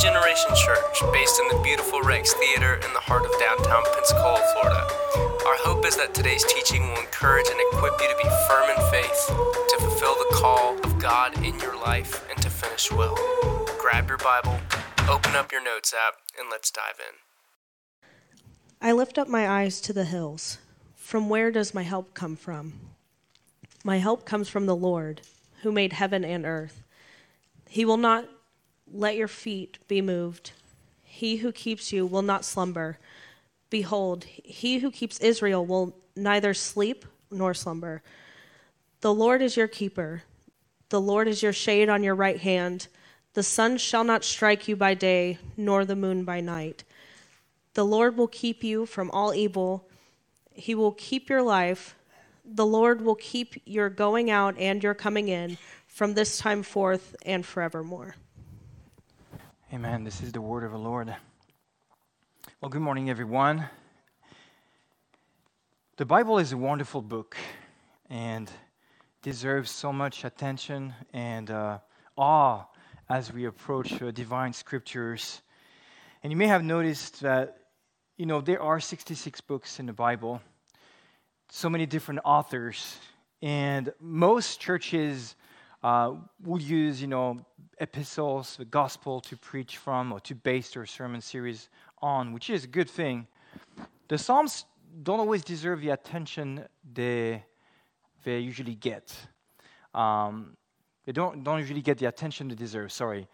Generation Church, based in the beautiful Rex Theater in the heart of downtown Pensacola, Florida. Our hope is that today's teaching will encourage and equip you to be firm in faith, to fulfill the call of God in your life, and to finish well. Grab your Bible, open up your notes app, and let's dive in. I lift up my eyes to the hills. From where does my help come from? My help comes from the Lord, who made heaven and earth. He will not let your feet be moved. He who keeps you will not slumber. Behold, he who keeps Israel will neither sleep nor slumber. The Lord is your keeper. The Lord is your shade on your right hand. The sun shall not strike you by day, nor the moon by night. The Lord will keep you from all evil. He will keep your life. The Lord will keep your going out and your coming in from this time forth and forevermore. Amen. This is the word of the Lord. Well, good morning, everyone. The Bible is a wonderful book and deserves so much attention and uh, awe as we approach uh, divine scriptures. And you may have noticed that, you know, there are 66 books in the Bible, so many different authors, and most churches uh, would use, you know, epistles, the gospel to preach from or to base their sermon series on, which is a good thing. The Psalms don't always deserve the attention they, they usually get. Um, they don't, don't usually get the attention they deserve, sorry.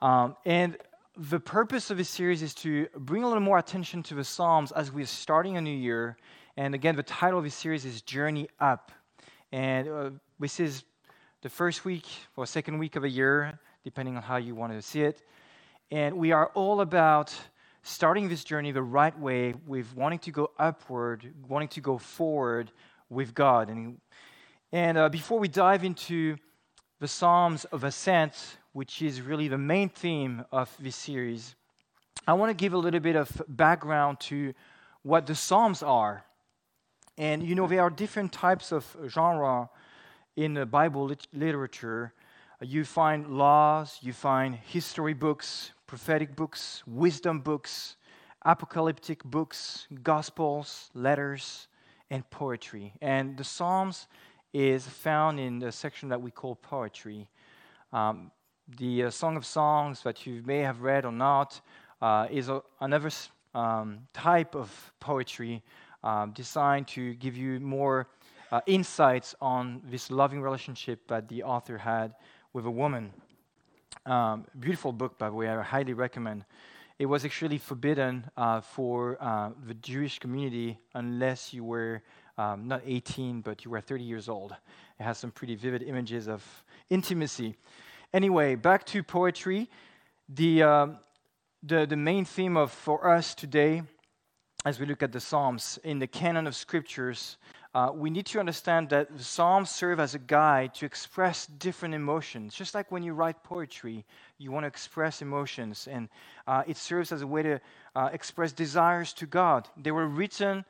Um, and the purpose of this series is to bring a little more attention to the Psalms as we're starting a new year. And again, the title of this series is Journey Up. And uh, this is the first week or second week of a year, depending on how you want to see it. And we are all about starting this journey the right way with wanting to go upward, wanting to go forward with God. And, and uh, before we dive into the Psalms of Ascent, which is really the main theme of this series, I want to give a little bit of background to what the Psalms are. And you know, there are different types of genre in the Bible lit- literature, uh, you find laws, you find history books, prophetic books, wisdom books, apocalyptic books, gospels, letters, and poetry. And the Psalms is found in the section that we call poetry. Um, the uh, Song of Songs that you may have read or not uh, is a, another um, type of poetry um, designed to give you more uh, insights on this loving relationship that the author had with a woman. Um, beautiful book, by the way, I highly recommend. It was actually forbidden uh, for uh, the Jewish community unless you were um, not 18, but you were 30 years old. It has some pretty vivid images of intimacy. Anyway, back to poetry. The, um, the, the main theme of, for us today, as we look at the Psalms in the canon of scriptures, uh, we need to understand that the Psalms serve as a guide to express different emotions. Just like when you write poetry, you want to express emotions, and uh, it serves as a way to uh, express desires to God. They were written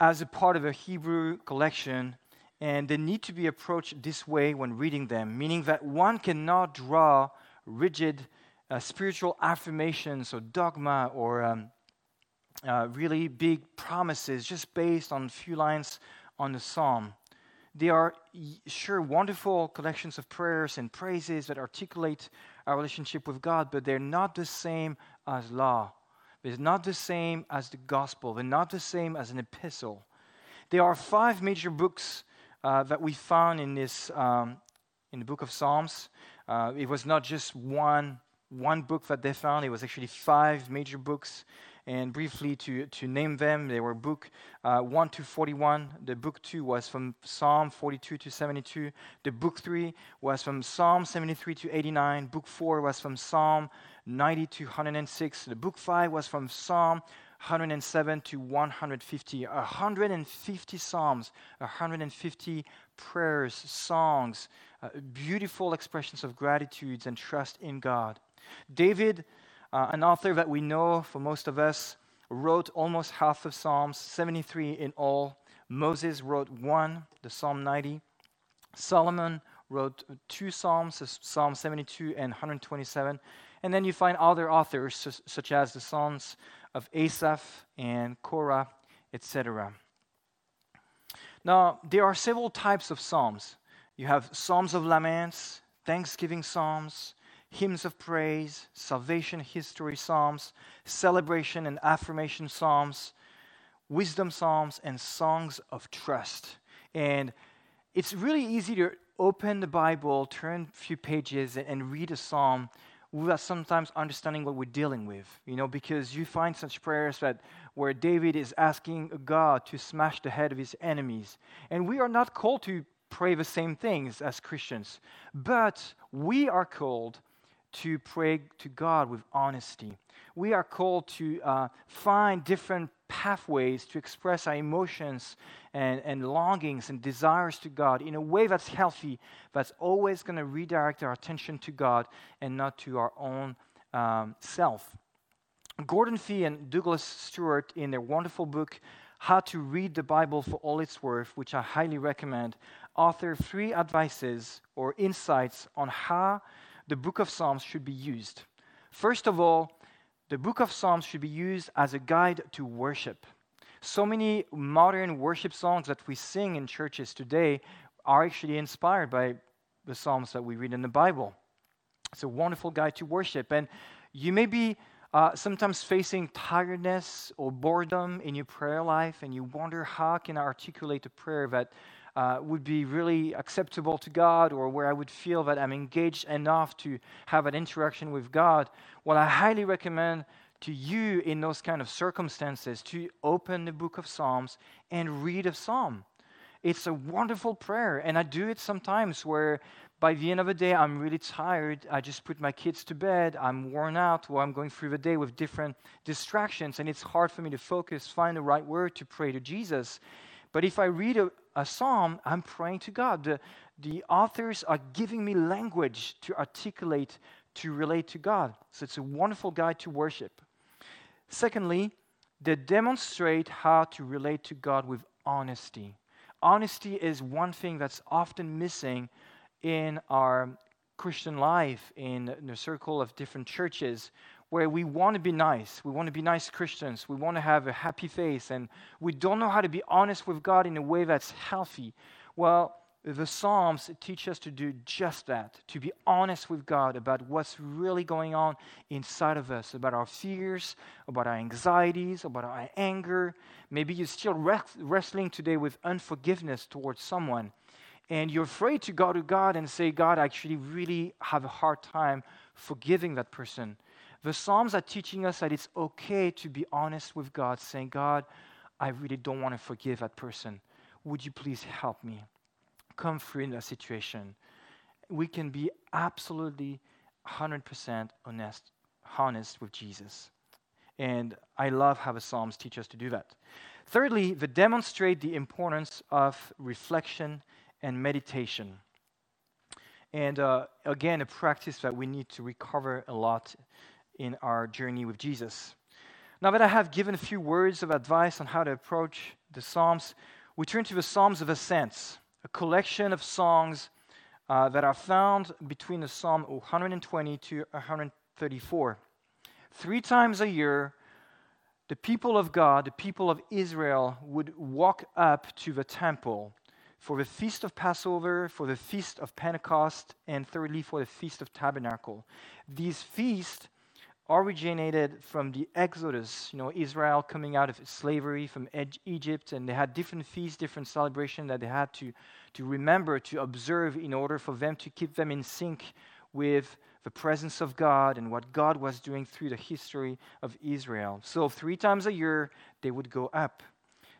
as a part of a Hebrew collection, and they need to be approached this way when reading them, meaning that one cannot draw rigid uh, spiritual affirmations or dogma or um, uh, really big promises just based on a few lines on the psalm. They are sure wonderful collections of prayers and praises that articulate our relationship with God, but they're not the same as law. They're not the same as the gospel. They're not the same as an epistle. There are five major books uh, that we found in this um, in the book of Psalms. Uh, it was not just one one book that they found. It was actually five major books and briefly to, to name them, they were book uh, 1 to 41. The book 2 was from Psalm 42 to 72. The book 3 was from Psalm 73 to 89. Book 4 was from Psalm 90 to 106. The book 5 was from Psalm 107 to 150. 150 Psalms, 150 prayers, songs, uh, beautiful expressions of gratitude and trust in God. David uh, an author that we know for most of us wrote almost half of Psalms, 73 in all. Moses wrote one, the Psalm 90. Solomon wrote two Psalms, Psalm 72 and 127. And then you find other authors, such as the Psalms of Asaph and Korah, etc. Now, there are several types of Psalms. You have Psalms of Laments, Thanksgiving Psalms, hymns of praise, salvation history Psalms, celebration and affirmation Psalms, wisdom Psalms, and songs of trust. And it's really easy to open the Bible, turn a few pages, and read a psalm without sometimes understanding what we're dealing with. You know, because you find such prayers that where David is asking God to smash the head of his enemies. And we are not called to pray the same things as Christians, but we are called to pray to God with honesty. We are called to uh, find different pathways to express our emotions and, and longings and desires to God in a way that's healthy, that's always going to redirect our attention to God and not to our own um, self. Gordon Fee and Douglas Stuart, in their wonderful book, How to Read the Bible for All It's Worth, which I highly recommend, author three advices or insights on how the book of Psalms should be used. First of all, the book of Psalms should be used as a guide to worship. So many modern worship songs that we sing in churches today are actually inspired by the Psalms that we read in the Bible. It's a wonderful guide to worship. And you may be uh, sometimes facing tiredness or boredom in your prayer life, and you wonder how can I articulate a prayer that uh, would be really acceptable to God or where I would feel that I'm engaged enough to have an interaction with God, well, I highly recommend to you in those kind of circumstances to open the book of Psalms and read a psalm. It's a wonderful prayer, and I do it sometimes where by the end of the day I'm really tired. I just put my kids to bed, I'm worn out, or I'm going through the day with different distractions, and it's hard for me to focus, find the right word to pray to Jesus. But if I read a, a psalm, I'm praying to God. The, the authors are giving me language to articulate, to relate to God. So it's a wonderful guide to worship. Secondly, they demonstrate how to relate to God with honesty. Honesty is one thing that's often missing in our Christian life, in the circle of different churches, where we want to be nice. We want to be nice Christians. We want to have a happy face, and we don't know how to be honest with God in a way that's healthy. Well, the Psalms teach us to do just that, to be honest with God about what's really going on inside of us, about our fears, about our anxieties, about our anger. Maybe you're still wrestling today with unforgiveness towards someone, and you're afraid to go to God and say, God, I actually really have a hard time forgiving that person. The Psalms are teaching us that it's okay to be honest with God, saying, God, I really don't want to forgive that person. Would you please help me? Come through in that situation. We can be absolutely 100% honest, honest with Jesus. And I love how the Psalms teach us to do that. Thirdly, they demonstrate the importance of reflection and meditation. And uh, again, a practice that we need to recover a lot in our journey with Jesus. Now that I have given a few words of advice on how to approach the Psalms, we turn to the Psalms of Ascents, a collection of songs uh, that are found between the Psalm 120 to 134. Three times a year, the people of God, the people of Israel, would walk up to the temple for the feast of Passover, for the feast of Pentecost, and thirdly, for the feast of Tabernacle. These feasts originated from the Exodus, you know, Israel coming out of slavery from Egypt, and they had different feasts, different celebrations that they had to, to remember, to observe in order for them to keep them in sync with the presence of God and what God was doing through the history of Israel. So, three times a year, they would go up.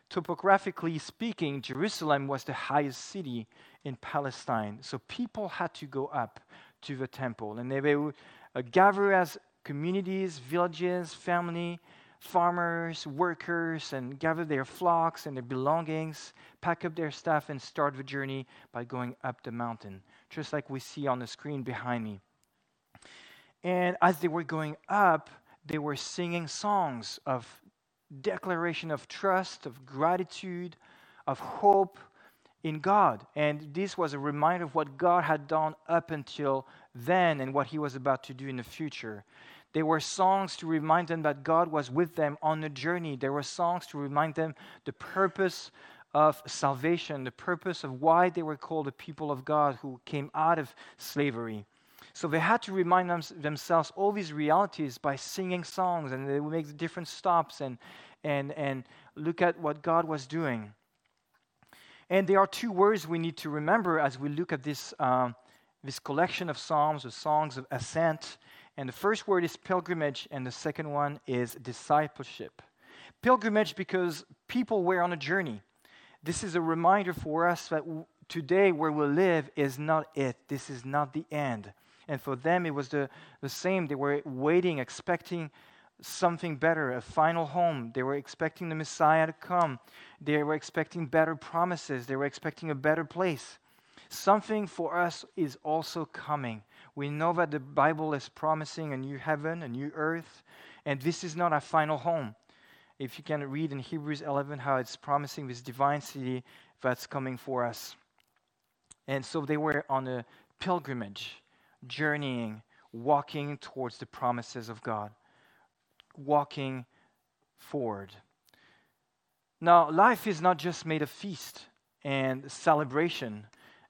Topographically speaking, Jerusalem was the highest city in Palestine. So, people had to go up to the temple, and they would uh, gather as communities, villages, family, farmers, workers, and gather their flocks and their belongings, pack up their stuff, and start the journey by going up the mountain, just like we see on the screen behind me. And as they were going up, they were singing songs of declaration of trust, of gratitude, of hope, in God. And this was a reminder of what God had done up until then and what He was about to do in the future. There were songs to remind them that God was with them on the journey. There were songs to remind them the purpose of salvation, the purpose of why they were called the people of God who came out of slavery. So they had to remind them, themselves all these realities by singing songs, and they would make different stops and, and, and look at what God was doing. And there are two words we need to remember as we look at this, um, this collection of psalms, the songs of ascent. And the first word is pilgrimage, and the second one is discipleship. Pilgrimage because people were on a journey. This is a reminder for us that today where we live is not it. This is not the end. And for them, it was the, the same. They were waiting, expecting something better, a final home. They were expecting the Messiah to come. They were expecting better promises. They were expecting a better place. Something for us is also coming. We know that the Bible is promising a new heaven, a new earth, and this is not our final home. If you can read in Hebrews 11 how it's promising this divine city that's coming for us. And so they were on a pilgrimage journeying, walking towards the promises of God, walking forward. Now, life is not just made of feast and celebration.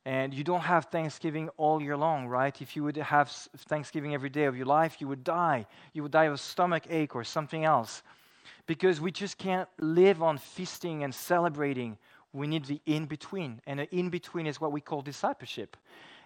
And you don't have Thanksgiving all year long, right? If you would have Thanksgiving every day of your life, you would die. You would die of a stomach ache or something else. Because we just can't live on feasting and celebrating. We need the in between. And the in between is what we call discipleship.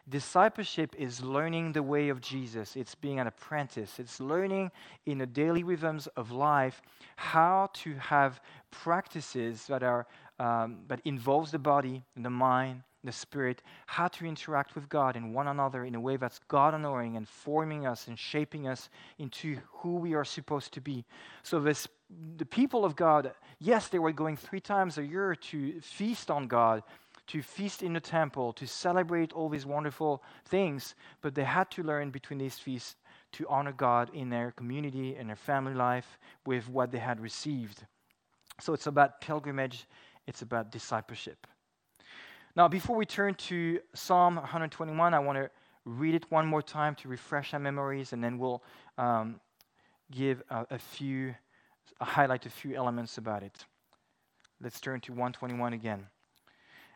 Discipleship is learning the way of Jesus. It's being an apprentice. It's learning in the daily rhythms of life how to have practices that are um, that involves the body, the mind, the spirit, how to interact with God and one another in a way that's God honoring and forming us and shaping us into who we are supposed to be. So this the people of God, yes, they were going three times a year to feast on God to feast in the temple, to celebrate all these wonderful things, but they had to learn between these feasts to honor God in their community and their family life with what they had received. So it's about pilgrimage, it's about discipleship. Now, before we turn to Psalm 121, I want to read it one more time to refresh our memories, and then we'll um, give a, a few, highlight a few elements about it. Let's turn to 121 again.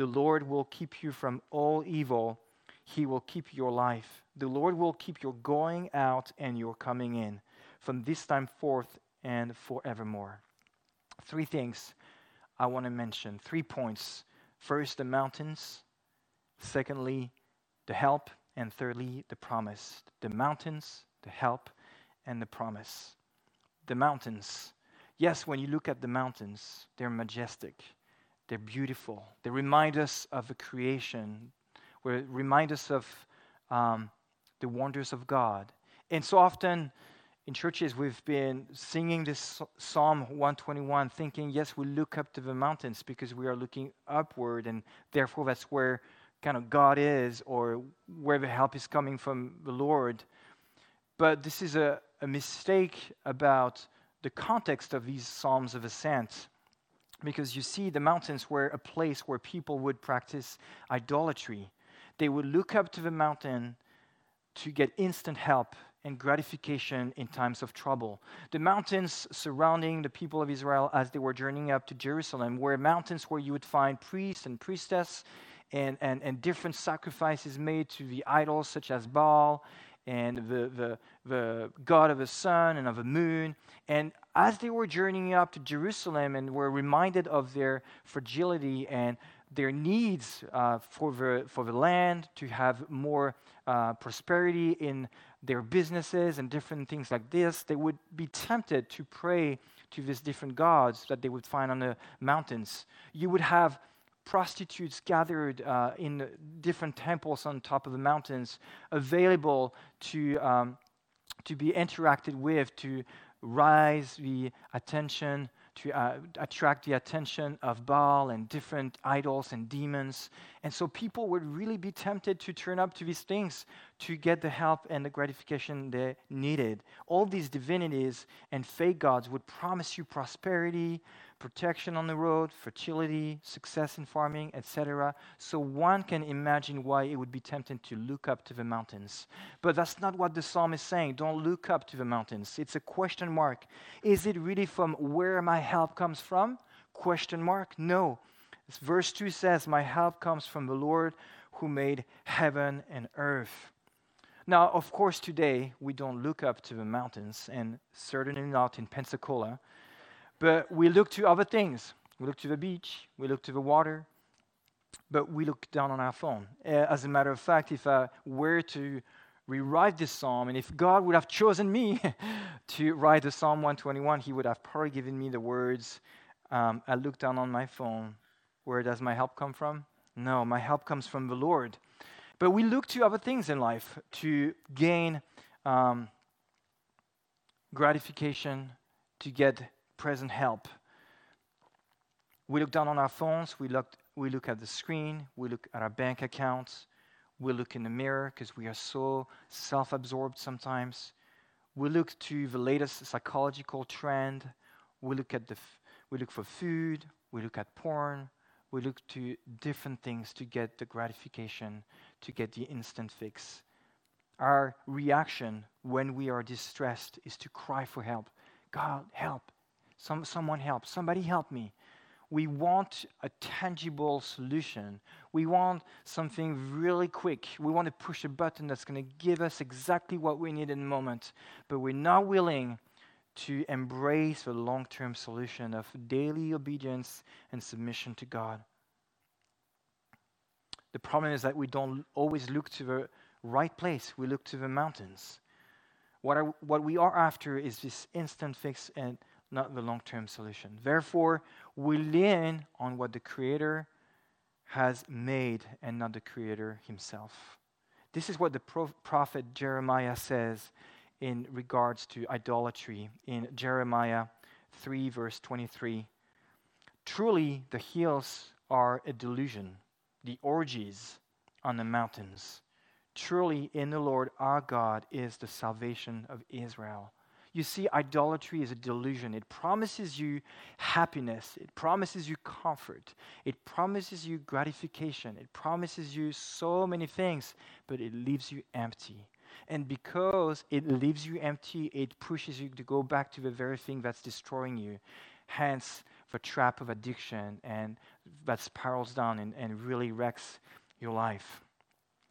The Lord will keep you from all evil. He will keep your life. The Lord will keep your going out and your coming in from this time forth and forevermore. Three things I want to mention. Three points. First, the mountains. Secondly, the help. And thirdly, the promise. The mountains, the help, and the promise. The mountains. Yes, when you look at the mountains, they're majestic. They're beautiful. They remind us of a creation, where remind us of um, the wonders of God. And so often in churches, we've been singing this Psalm 121, thinking, yes, we look up to the mountains because we are looking upward, and therefore that's where kind of God is or where the help is coming from the Lord. But this is a, a mistake about the context of these Psalms of Ascent because you see, the mountains were a place where people would practice idolatry. They would look up to the mountain to get instant help and gratification in times of trouble. The mountains surrounding the people of Israel as they were journeying up to Jerusalem were mountains where you would find priests and priestesses and, and, and different sacrifices made to the idols such as Baal and the, the, the god of the sun and of the moon. And as they were journeying up to Jerusalem and were reminded of their fragility and their needs uh, for, the, for the land to have more uh, prosperity in their businesses and different things like this, they would be tempted to pray to these different gods that they would find on the mountains. You would have prostitutes gathered uh, in different temples on top of the mountains, available to, um, to be interacted with, to rise the attention to uh, attract the attention of Baal and different idols and demons. And so people would really be tempted to turn up to these things to get the help and the gratification they needed. All these divinities and fake gods would promise you prosperity, protection on the road, fertility, success in farming, etc. So one can imagine why it would be tempting to look up to the mountains. But that's not what the psalm is saying. Don't look up to the mountains. It's a question mark. Is it really from where my help comes from? Question mark. No. Verse 2 says, My help comes from the Lord who made heaven and earth. Now, of course, today we don't look up to the mountains, and certainly not in Pensacola. But we look to other things. We look to the beach, we look to the water, but we look down on our phone. As a matter of fact, if I were to rewrite this psalm, and if God would have chosen me to write the Psalm 121, He would have probably given me the words um, I look down on my phone. Where does my help come from? No, my help comes from the Lord. But we look to other things in life to gain um, gratification, to get present help. We look down on our phones, we look, we look at the screen, we look at our bank accounts, we look in the mirror because we are so self absorbed sometimes. We look to the latest psychological trend. We look, at the f- we look for food. We look at porn. We look to different things to get the gratification, to get the instant fix. Our reaction when we are distressed is to cry for help. God, help. Some, someone help. Somebody help me. We want a tangible solution. We want something really quick. We want to push a button that's going to give us exactly what we need in the moment. But we're not willing to embrace the long term solution of daily obedience and submission to God. The problem is that we don't always look to the right place, we look to the mountains. What, are, what we are after is this instant fix and not the long term solution. Therefore, we lean on what the Creator has made and not the Creator Himself. This is what the prophet Jeremiah says in regards to idolatry in Jeremiah 3, verse 23. Truly, the hills are a delusion, the orgies on the mountains. Truly, in the Lord our God is the salvation of Israel. You see, idolatry is a delusion. It promises you happiness, it promises you comfort, it promises you gratification, it promises you so many things, but it leaves you empty. And because it leaves you empty, it pushes you to go back to the very thing that's destroying you. Hence, the trap of addiction and that spirals down and, and really wrecks your life.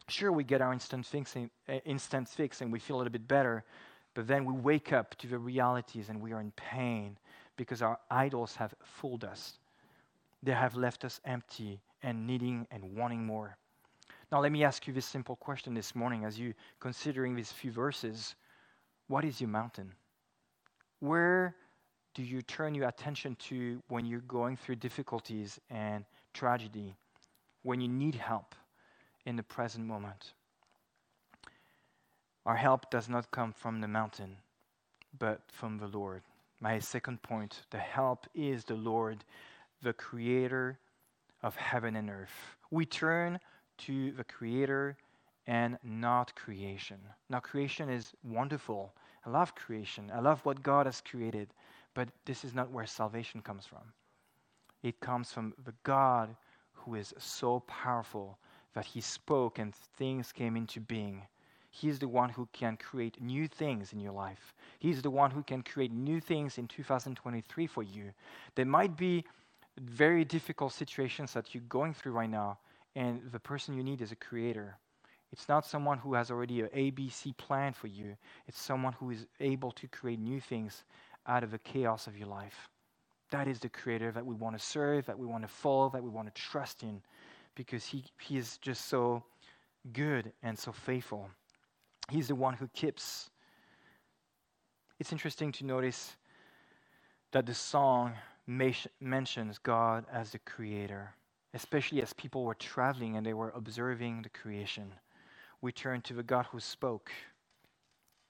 Sure, we get our instant fix, uh, instant fix and we feel a little bit better, but then we wake up to the realities and we are in pain because our idols have fooled us. They have left us empty and needing and wanting more. Now, let me ask you this simple question this morning as you considering these few verses. What is your mountain? Where do you turn your attention to when you're going through difficulties and tragedy, when you need help in the present moment? Our help does not come from the mountain, but from the Lord. My second point the help is the Lord, the creator of heaven and earth. We turn to the creator and not creation. Now, creation is wonderful. I love creation, I love what God has created, but this is not where salvation comes from. It comes from the God who is so powerful that he spoke and things came into being. He's the one who can create new things in your life. He's the one who can create new things in 2023 for you. There might be very difficult situations that you're going through right now, and the person you need is a creator. It's not someone who has already an ABC plan for you, it's someone who is able to create new things out of the chaos of your life. That is the creator that we want to serve, that we want to follow, that we want to trust in, because he, he is just so good and so faithful. He's the one who keeps. It's interesting to notice that the song mentions God as the creator. especially as people were traveling and they were observing the creation. We turn to the God who spoke.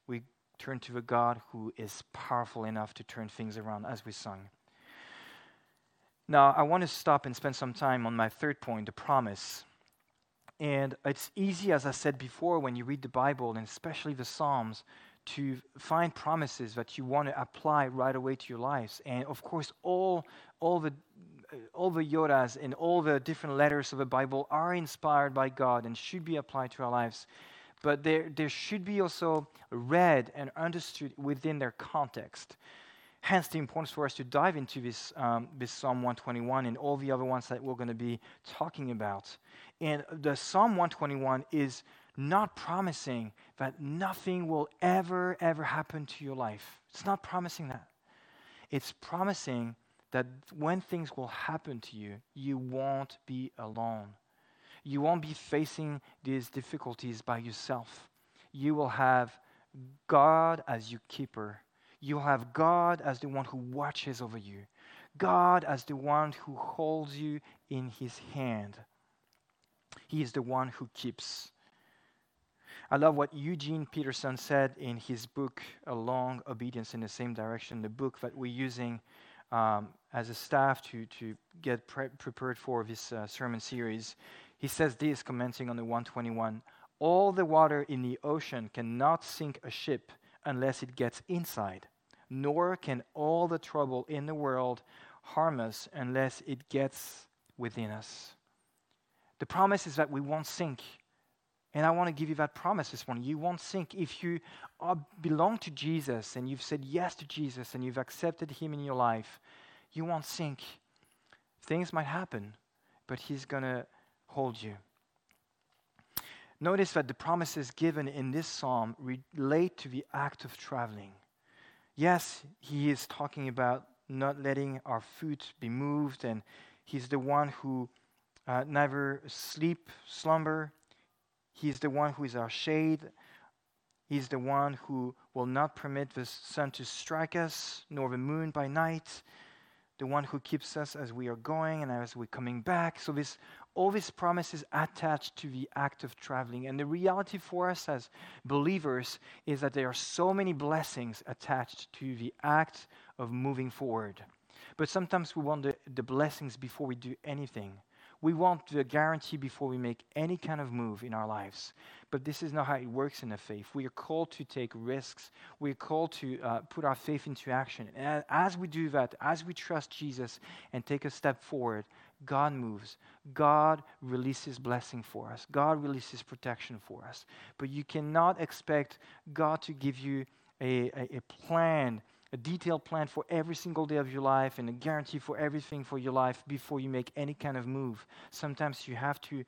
We turn to the God who is powerful enough to turn things around, as we sung. Now, I want to stop and spend some time on my third point the promise. And it's easy, as I said before, when you read the Bible, and especially the Psalms, to find promises that you want to apply right away to your lives. And of course, all, all the all the yodas and all the different letters of the Bible are inspired by God and should be applied to our lives. But there, there should be also read and understood within their context. Hence, the importance for us to dive into this, um, this Psalm 121 and all the other ones that we're going to be talking about. And the Psalm 121 is not promising that nothing will ever, ever happen to your life. It's not promising that. It's promising that when things will happen to you, you won't be alone. You won't be facing these difficulties by yourself. You will have God as your keeper. You'll have God as the one who watches over you. God as the one who holds you in his hand. He is the one who keeps. I love what Eugene Peterson said in his book, A Long Obedience in the Same Direction, the book that we're using um, as a staff to, to get pre- prepared for this uh, sermon series. He says this, commenting on the 121 All the water in the ocean cannot sink a ship unless it gets inside, nor can all the trouble in the world harm us unless it gets within us. The promise is that we won't sink. And I want to give you that promise this morning. You won't sink. If you are, belong to Jesus and you've said yes to Jesus and you've accepted Him in your life, you won't sink. Things might happen, but He's going to hold you. Notice that the promises given in this psalm relate to the act of traveling. Yes, He is talking about not letting our foot be moved, and He's the one who uh, never sleep, slumber. He's the one who is our shade. He's the one who will not permit the sun to strike us, nor the moon by night. The one who keeps us as we are going and as we're coming back. So this all these promises attached to the act of traveling. And the reality for us as believers is that there are so many blessings attached to the act of moving forward. But sometimes we want the, the blessings before we do anything. We want the guarantee before we make any kind of move in our lives. But this is not how it works in the faith. We are called to take risks. We are called to uh, put our faith into action. And as we do that, as we trust Jesus and take a step forward, God moves. God releases blessing for us. God releases protection for us. But you cannot expect God to give you a, a, a plan a detailed plan for every single day of your life and a guarantee for everything for your life before you make any kind of move. Sometimes you have to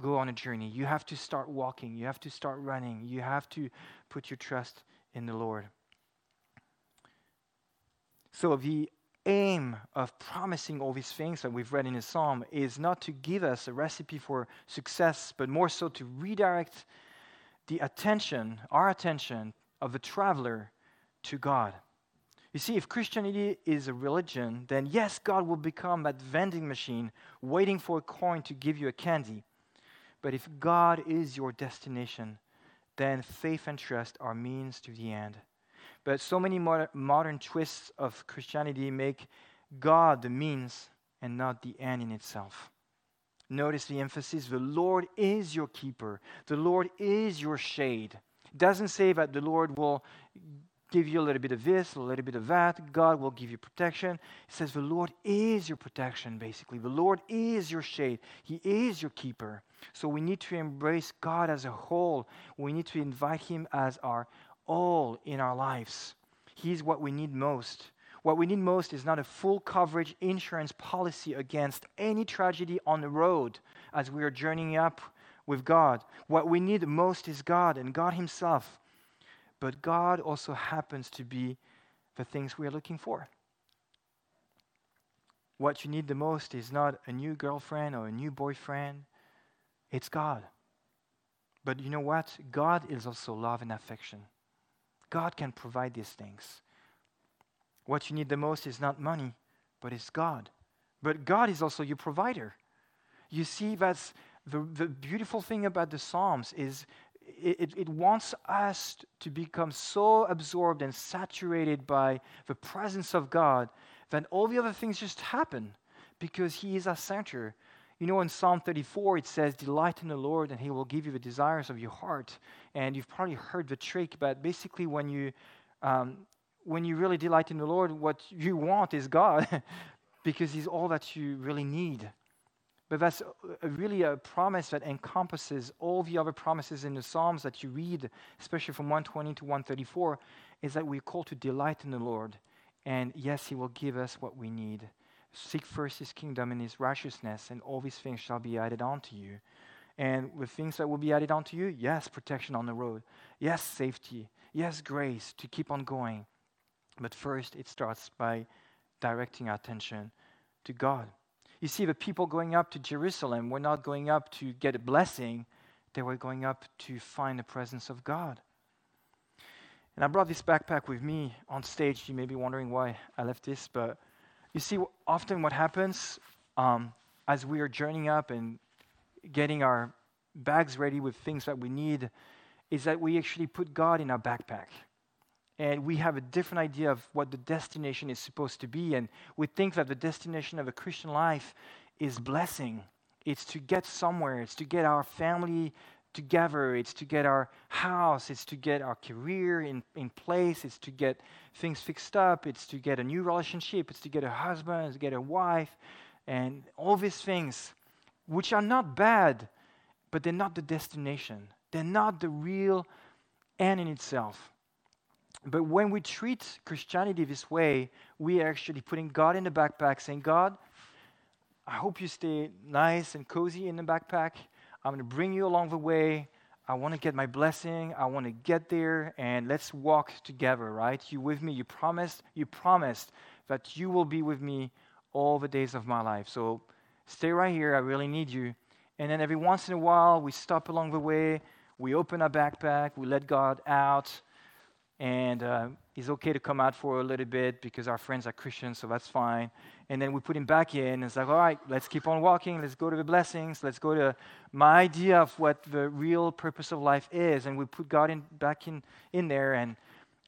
go on a journey. You have to start walking. You have to start running. You have to put your trust in the Lord. So, the aim of promising all these things that we've read in the psalm is not to give us a recipe for success, but more so to redirect the attention, our attention, of the traveler to God. You see, if Christianity is a religion, then yes, God will become that vending machine waiting for a coin to give you a candy. But if God is your destination, then faith and trust are means to the end. But so many modern twists of Christianity make God the means and not the end in itself. Notice the emphasis the Lord is your keeper, the Lord is your shade. It doesn't say that the Lord will give you a little bit of this, a little bit of that. God will give you protection. It says the Lord is your protection, basically. The Lord is your shade, He is your keeper. So we need to embrace God as a whole. We need to invite Him as our all in our lives. He's what we need most. What we need most is not a full coverage insurance policy against any tragedy on the road as we are journeying up with God. What we need most is God and God Himself. But God also happens to be the things we are looking for. What you need the most is not a new girlfriend or a new boyfriend, it's God. But you know what? God is also love and affection. God can provide these things. What you need the most is not money, but it's God. But God is also your provider. You see, that's the, the beautiful thing about the Psalms is it, it wants us to become so absorbed and saturated by the presence of God that all the other things just happen because He is our center. You know, in Psalm 34, it says, Delight in the Lord, and He will give you the desires of your heart. And you've probably heard the trick, but basically, when you, um, when you really delight in the Lord, what you want is God because He's all that you really need. But that's a, really a promise that encompasses all the other promises in the Psalms that you read, especially from 120 to 134, is that we're called to delight in the Lord. And yes, He will give us what we need. Seek first His kingdom and His righteousness, and all these things shall be added on to you. And with things that will be added on to you, yes, protection on the road. Yes, safety. Yes, grace to keep on going. But first, it starts by directing our attention to God. You see, the people going up to Jerusalem were not going up to get a blessing, they were going up to find the presence of God. And I brought this backpack with me on stage. You may be wondering why I left this, but you see, often what happens um, as we are journeying up and getting our bags ready with things that we need is that we actually put God in our backpack and we have a different idea of what the destination is supposed to be. And we think that the destination of a Christian life is blessing. It's to get somewhere, it's to get our family together, it's to get our house, it's to get our career in, in place, it's to get things fixed up, it's to get a new relationship, it's to get a husband, it's to get a wife, and all these things, which are not bad, but they're not the destination. They're not the real end in itself. But when we treat Christianity this way, we are actually putting God in the backpack, saying, God, I hope you stay nice and cozy in the backpack. I'm going to bring you along the way. I want to get my blessing. I want to get there, and let's walk together, right? You with me? You promised. You promised that you will be with me all the days of my life. So stay right here. I really need you. And then every once in a while, we stop along the way. We open our backpack. We let God out and uh, it's okay to come out for a little bit because our friends are Christians, so that's fine. And then we put him back in, and it's like, all right, let's keep on walking. Let's go to the blessings. Let's go to my idea of what the real purpose of life is, and we put God in, back in, in there, and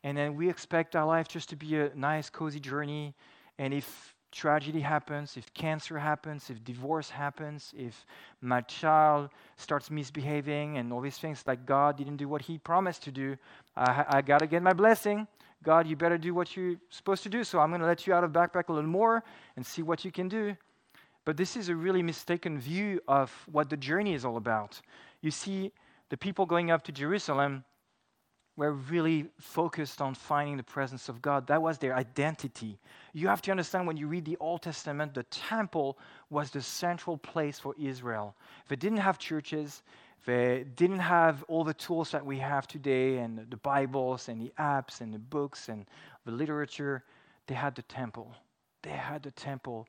and then we expect our life just to be a nice, cozy journey. And if tragedy happens, if cancer happens, if divorce happens, if my child starts misbehaving and all these things, like God didn't do what He promised to do, I, I got to get my blessing. God, you better do what you're supposed to do. So I'm going to let you out of backpack a little more and see what you can do. But this is a really mistaken view of what the journey is all about. You see, the people going up to Jerusalem, were really focused on finding the presence of God. That was their identity. You have to understand when you read the Old Testament, the temple was the central place for Israel. They didn't have churches, they didn't have all the tools that we have today, and the Bibles, and the apps, and the books, and the literature. They had the temple. They had the temple.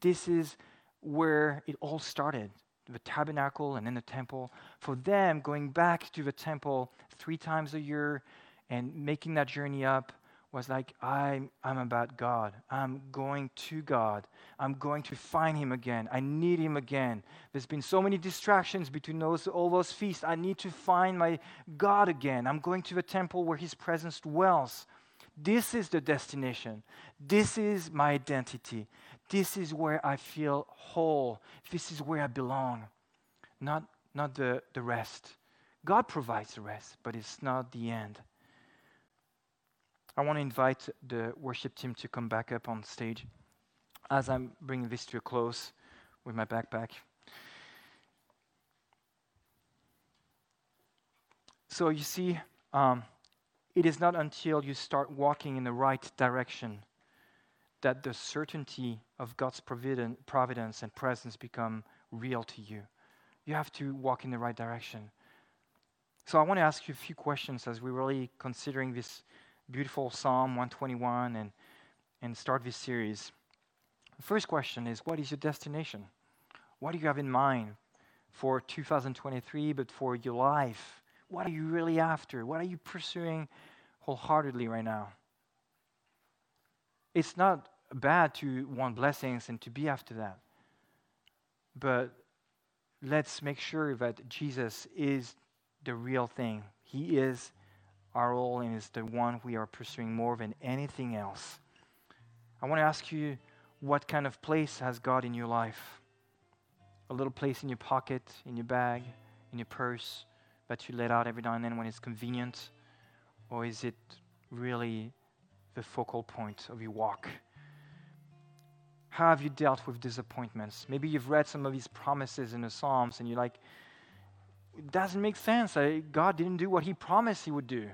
This is where it all started the tabernacle and then the temple. For them, going back to the temple three times a year and making that journey up was like, I'm, I'm about God. I'm going to God. I'm going to find Him again. I need Him again. There's been so many distractions between those, all those feasts. I need to find my God again. I'm going to the temple where His presence dwells. This is the destination. This is my identity. This is where I feel whole. This is where I belong, not, not the, the rest. God provides the rest, but it's not the end. I want to invite the worship team to come back up on stage as I'm bringing this to a close with my backpack. So, you see, um, it is not until you start walking in the right direction that the certainty of God's providence and presence become real to you. You have to walk in the right direction. So I want to ask you a few questions as we're really considering this beautiful Psalm 121 and, and start this series. The first question is What is your destination? What do you have in mind for 2023, but for your life? What are you really after? What are you pursuing wholeheartedly right now? It's not bad to want blessings and to be after that. But let's make sure that Jesus is the real thing. He is our all and is the one we are pursuing more than anything else. I want to ask you what kind of place has God in your life? A little place in your pocket, in your bag, in your purse that you let out every now and then when it's convenient? Or is it really the focal point of your walk? How have you dealt with disappointments? Maybe you've read some of these promises in the Psalms and you're like, it doesn't make sense. God didn't do what He promised He would do.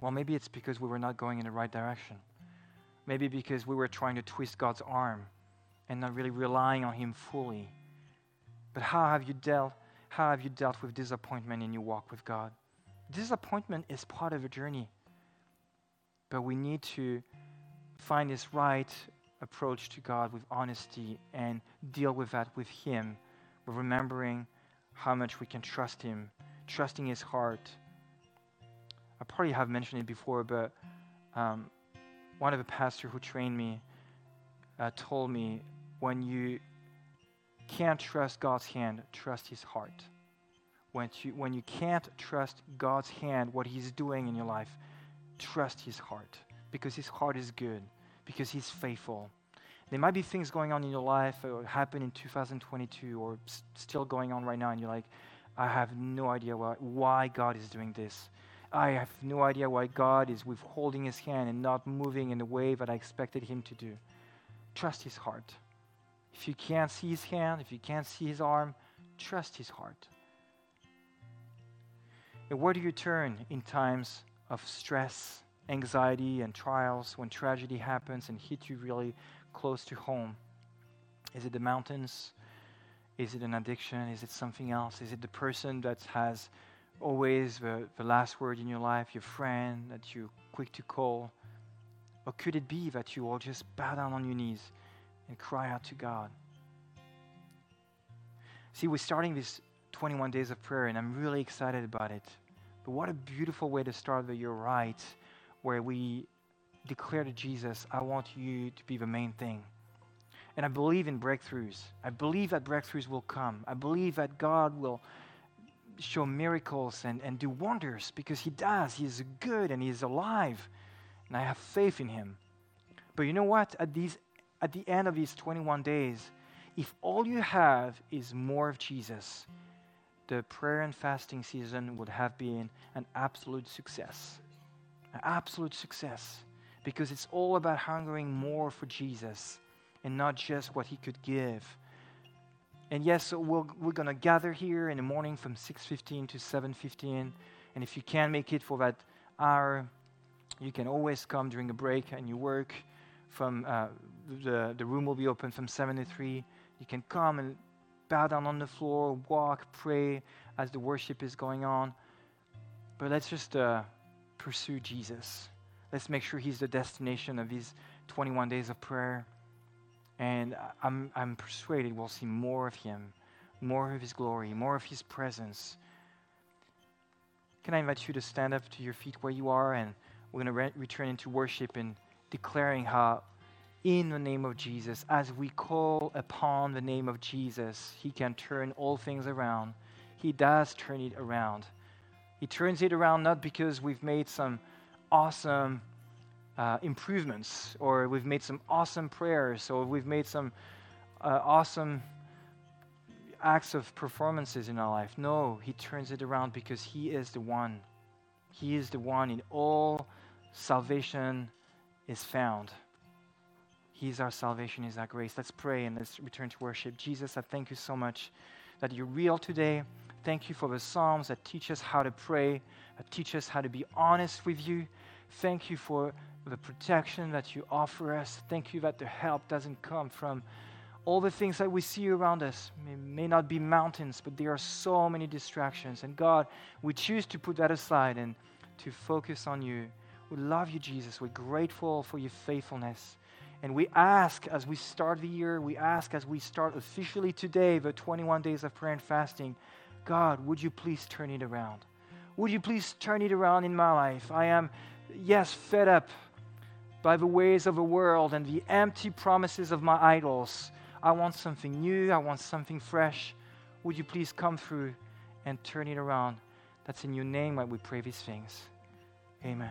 Well, maybe it's because we were not going in the right direction. Maybe because we were trying to twist God's arm and not really relying on Him fully. But how have you dealt? How have you dealt with disappointment in your walk with God? Disappointment is part of a journey, but we need to find this right approach to God with honesty and deal with that with Him, remembering how much we can trust Him, trusting His heart. I probably have mentioned it before, but um, one of the pastors who trained me uh, told me when you can't trust God's hand, trust His heart. When you, when you can't trust God's hand, what He's doing in your life, trust His heart because His heart is good because He's faithful. There might be things going on in your life that happened in 2022 or s- still going on right now, and you're like, I have no idea why, why God is doing this. I have no idea why God is withholding His hand and not moving in the way that I expected Him to do. Trust His heart. If you can't see His hand, if you can't see His arm, trust His heart. And where do you turn in times of stress, anxiety, and trials when tragedy happens and hits you really close to home? Is it the mountains? Is it an addiction? Is it something else? Is it the person that has always the, the last word in your life, your friend that you're quick to call? Or could it be that you all just bow down on your knees and cry out to God? See, we're starting this 21 days of prayer, and I'm really excited about it. But what a beautiful way to start the year right, where we declare to Jesus, I want you to be the main thing. And I believe in breakthroughs. I believe that breakthroughs will come. I believe that God will show miracles and, and do wonders because He does. He is good and He is alive. And I have faith in Him. But you know what? At, these, at the end of these 21 days, if all you have is more of Jesus, the prayer and fasting season would have been an absolute success. An absolute success. Because it's all about hungering more for Jesus and not just what he could give. And yes, so we'll, we're going to gather here in the morning from 6.15 to 7.15. And if you can't make it for that hour, you can always come during a break and you work from uh, the, the room will be open from 7 to 3. You can come and bow down on the floor, walk, pray as the worship is going on. But let's just uh, pursue Jesus. Let's make sure He's the destination of these 21 days of prayer. And I'm, I'm persuaded we'll see more of Him, more of His glory, more of His presence. Can I invite you to stand up to your feet where you are? And we're going to re- return into worship and declaring how, in the name of Jesus, as we call upon the name of Jesus, He can turn all things around. He does turn it around. He turns it around not because we've made some awesome uh, improvements, or we've made some awesome prayers, or we've made some uh, awesome acts of performances in our life. No, He turns it around because He is the one. He is the one in all salvation is found. He's our salvation, He's our grace. Let's pray and let's return to worship. Jesus, I thank you so much that you're real today. Thank you for the Psalms that teach us how to pray, that teach us how to be honest with you. Thank you for the protection that you offer us. Thank you that the help doesn't come from all the things that we see around us. It may not be mountains, but there are so many distractions. And God, we choose to put that aside and to focus on you. We love you, Jesus. We're grateful for your faithfulness. And we ask as we start the year, we ask as we start officially today, the 21 days of prayer and fasting, God, would you please turn it around? Would you please turn it around in my life? I am, yes, fed up by the ways of the world and the empty promises of my idols. I want something new. I want something fresh. would you please come through and turn it around? That's in your name that we pray these things. Amen.